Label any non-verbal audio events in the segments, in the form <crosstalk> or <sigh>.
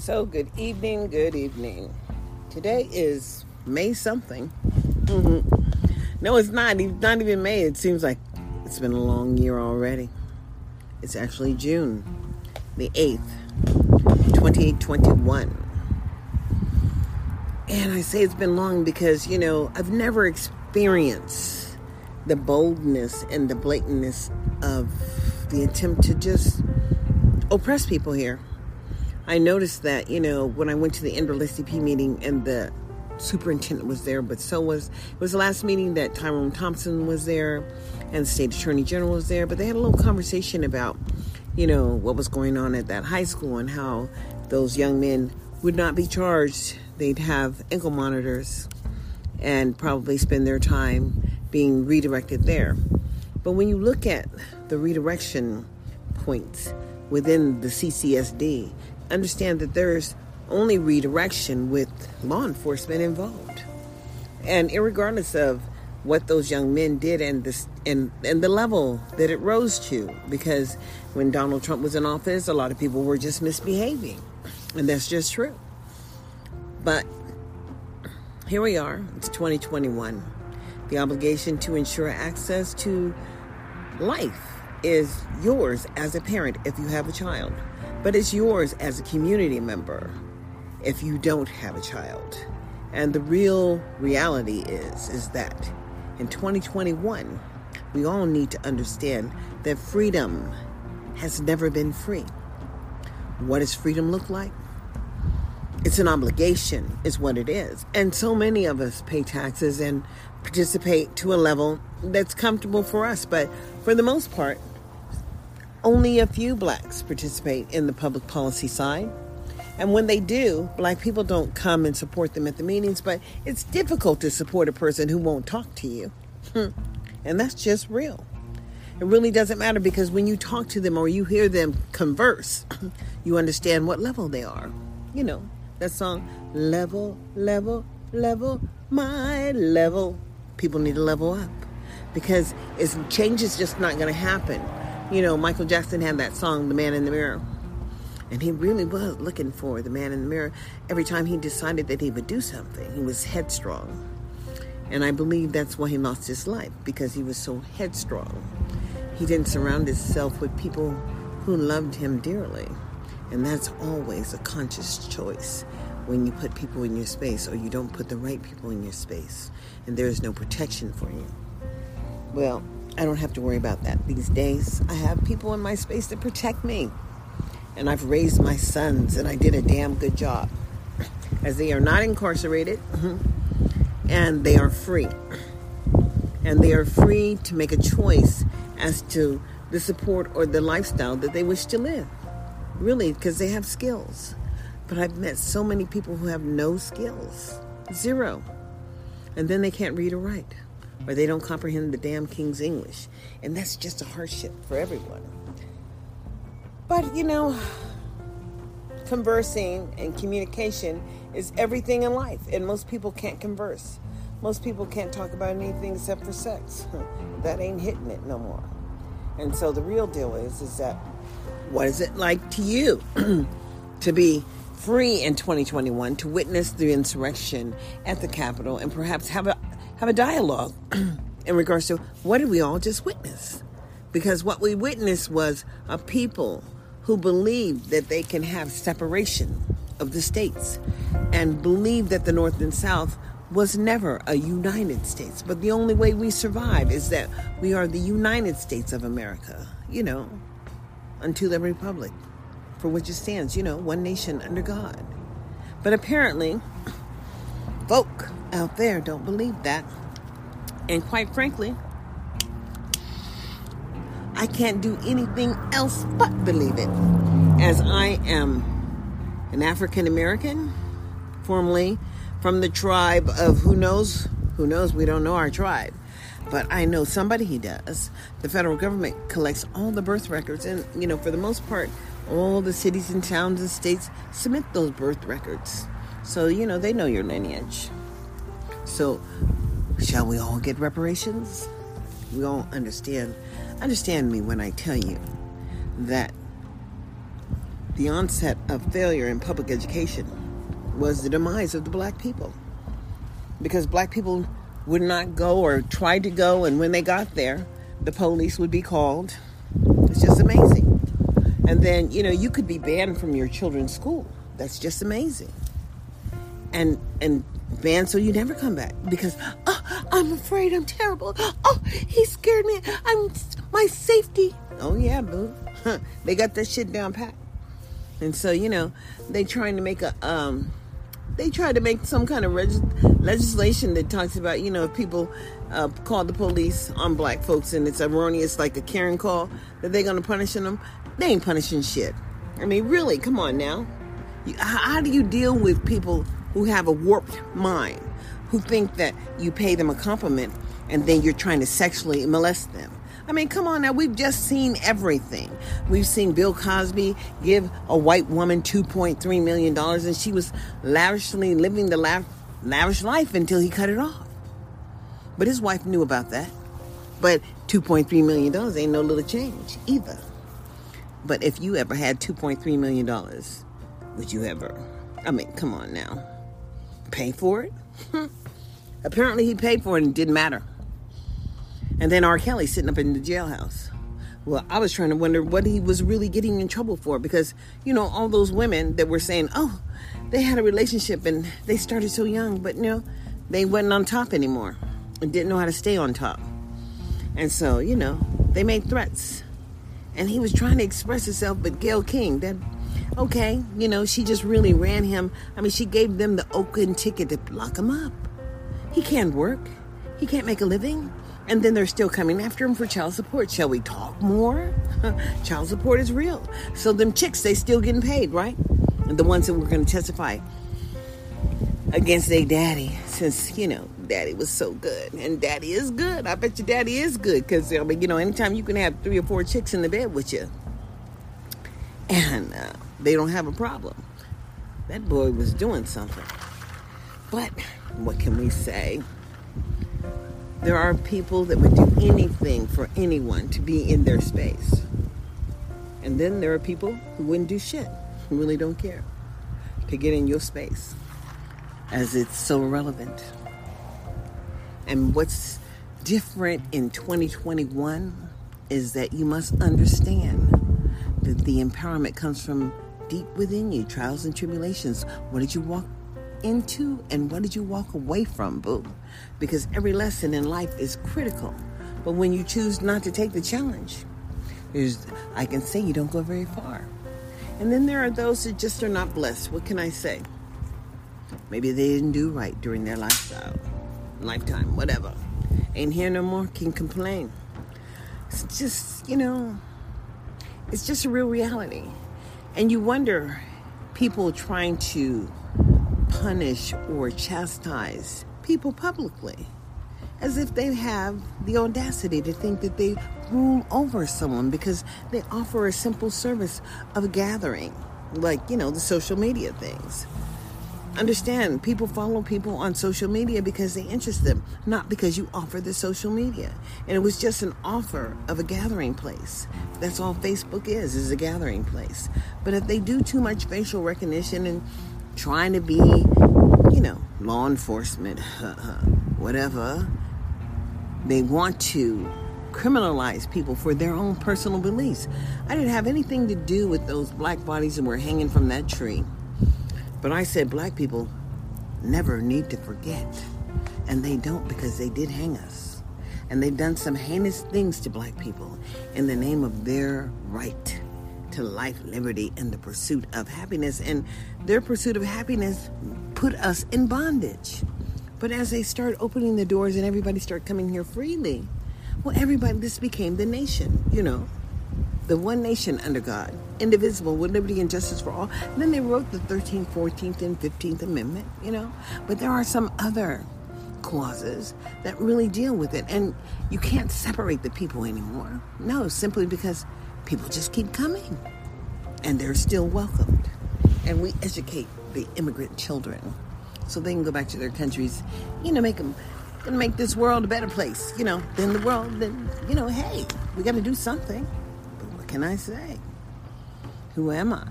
So, good evening, good evening. Today is May something. Mm-hmm. No, it's not. It's not even May. It seems like it's been a long year already. It's actually June the 8th, 2021. And I say it's been long because, you know, I've never experienced the boldness and the blatantness of the attempt to just oppress people here I noticed that, you know, when I went to the NAACP meeting and the superintendent was there, but so was it was the last meeting that Tyrone Thompson was there and the state attorney general was there, but they had a little conversation about, you know, what was going on at that high school and how those young men would not be charged. They'd have ankle monitors and probably spend their time being redirected there. But when you look at the redirection points within the CCSD, understand that there's only redirection with law enforcement involved. And regardless of what those young men did and this and, and the level that it rose to, because when Donald Trump was in office, a lot of people were just misbehaving. And that's just true. But here we are, it's 2021. The obligation to ensure access to life is yours as a parent if you have a child but it's yours as a community member if you don't have a child. And the real reality is is that in 2021, we all need to understand that freedom has never been free. What does freedom look like? It's an obligation, is what it is. And so many of us pay taxes and participate to a level that's comfortable for us. But for the most part, only a few blacks participate in the public policy side. And when they do, black people don't come and support them at the meetings, but it's difficult to support a person who won't talk to you. Hmm. and that's just real. It really doesn't matter because when you talk to them or you hear them converse, <clears throat> you understand what level they are. You know, that song, Level, Level, Level, My Level. People need to level up because change is just not going to happen you know, Michael Jackson had that song, The Man in the Mirror. And he really was looking for the man in the mirror every time he decided that he would do something. He was headstrong. And I believe that's why he lost his life, because he was so headstrong. He didn't surround himself with people who loved him dearly. And that's always a conscious choice when you put people in your space or you don't put the right people in your space and there is no protection for you. Well, I don't have to worry about that these days. I have people in my space to protect me. And I've raised my sons, and I did a damn good job. <clears throat> As they are not incarcerated, uh-huh, and they are free. <clears throat> And they are free to make a choice as to the support or the lifestyle that they wish to live. Really, because they have skills. But I've met so many people who have no skills zero. And then they can't read or write or they don't comprehend the damn King's English. And that's just a hardship for everyone. But, you know, conversing and communication is everything in life, and most people can't converse. Most people can't talk about anything except for sex. <laughs> that ain't hitting it no more. And so the real deal is is that what is it like to you <clears throat> to be free in 2021 to witness the insurrection at the Capitol and perhaps have a have a dialogue <clears throat> in regards to what did we all just witness? Because what we witnessed was a people who believe that they can have separation of the states and believe that the North and South was never a United States. But the only way we survive is that we are the United States of America, you know, unto the Republic for which it stands, you know, one nation under God. But apparently, <clears throat> out there don't believe that. And quite frankly, I can't do anything else but believe it. As I am an African American, formerly from the tribe of who knows, who knows, we don't know our tribe. But I know somebody he does. The federal government collects all the birth records, and you know, for the most part, all the cities and towns and states submit those birth records. So, you know, they know your lineage. So, shall we all get reparations? We all understand. Understand me when I tell you that the onset of failure in public education was the demise of the black people. Because black people would not go or tried to go, and when they got there, the police would be called. It's just amazing. And then, you know, you could be banned from your children's school. That's just amazing. And and banned so you never come back because oh, I'm afraid I'm terrible. Oh, he scared me. I'm my safety. Oh yeah, boo. they got that shit down pat. And so, you know, they trying to make a um they try to make some kind of legislation that talks about, you know, if people uh, call the police on black folks and it's erroneous, like a Karen call, that they're to punish them. They ain't punishing shit. I mean, really, come on now. You, how do you deal with people who have a warped mind, who think that you pay them a compliment and then you're trying to sexually molest them? I mean, come on now. We've just seen everything. We've seen Bill Cosby give a white woman $2.3 million and she was lavishly living the lav- lavish life until he cut it off. But his wife knew about that. But $2.3 million ain't no little change either. But if you ever had $2.3 million, would you ever, I mean, come on now, pay for it? <laughs> Apparently he paid for it and it didn't matter. And then R. Kelly sitting up in the jailhouse. Well, I was trying to wonder what he was really getting in trouble for because, you know, all those women that were saying, oh, they had a relationship and they started so young, but you know, they wasn't on top anymore and didn't know how to stay on top. And so, you know, they made threats. And he was trying to express himself, but Gayle King, that, okay, you know, she just really ran him. I mean, she gave them the Oakland ticket to lock him up. He can't work, he can't make a living. And then they're still coming after him for child support. Shall we talk more? <laughs> child support is real. So them chicks, they still getting paid, right? And the ones that were going to testify against their daddy, since you know daddy was so good, and daddy is good. I bet your daddy is good because I mean, you know, anytime you can have three or four chicks in the bed with you, and uh, they don't have a problem. That boy was doing something. But what can we say? There are people that would do anything for anyone to be in their space. And then there are people who wouldn't do shit, who really don't care to get in your space as it's so relevant. And what's different in 2021 is that you must understand that the empowerment comes from deep within you, trials and tribulations. What did you walk into and what did you walk away from, boo? Because every lesson in life is critical. But when you choose not to take the challenge, I can say you don't go very far. And then there are those that just are not blessed. What can I say? Maybe they didn't do right during their lifestyle, lifetime, whatever. Ain't here no more, can complain. It's just, you know, it's just a real reality. And you wonder, people trying to punish or chastise people publicly as if they have the audacity to think that they rule over someone because they offer a simple service of gathering, like, you know, the social media things. Understand, people follow people on social media because they interest them, not because you offer the social media. And it was just an offer of a gathering place. That's all Facebook is, is a gathering place. But if they do too much facial recognition and trying to be, you know, law enforcement, <laughs> whatever, they want to criminalize people for their own personal beliefs. I didn't have anything to do with those black bodies that were hanging from that tree. But I said black people never need to forget. And they don't because they did hang us. And they've done some heinous things to black people in the name of their right to life, liberty, and the pursuit of happiness. And their pursuit of happiness put us in bondage. But as they start opening the doors and everybody start coming here freely, well, everybody, this became the nation, you know, the one nation under God, indivisible, with liberty and justice for all. And then they wrote the 13th, 14th, and 15th Amendment, you know. But there are some other clauses that really deal with it. And you can't separate the people anymore. No, simply because people just keep coming and they're still welcomed. And we educate the immigrant children so they can go back to their countries, you know, make them gonna make this world a better place, you know, than the world. Then, you know, hey, we got to do something can I say? Who am I?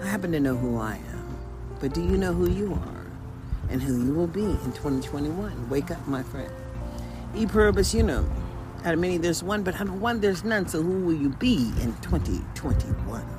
I happen to know who I am. But do you know who you are and who you will be in 2021? Wake up, my friend. E pluribus unum. Out of many, there's one, but out of one, there's none. So who will you be in 2021?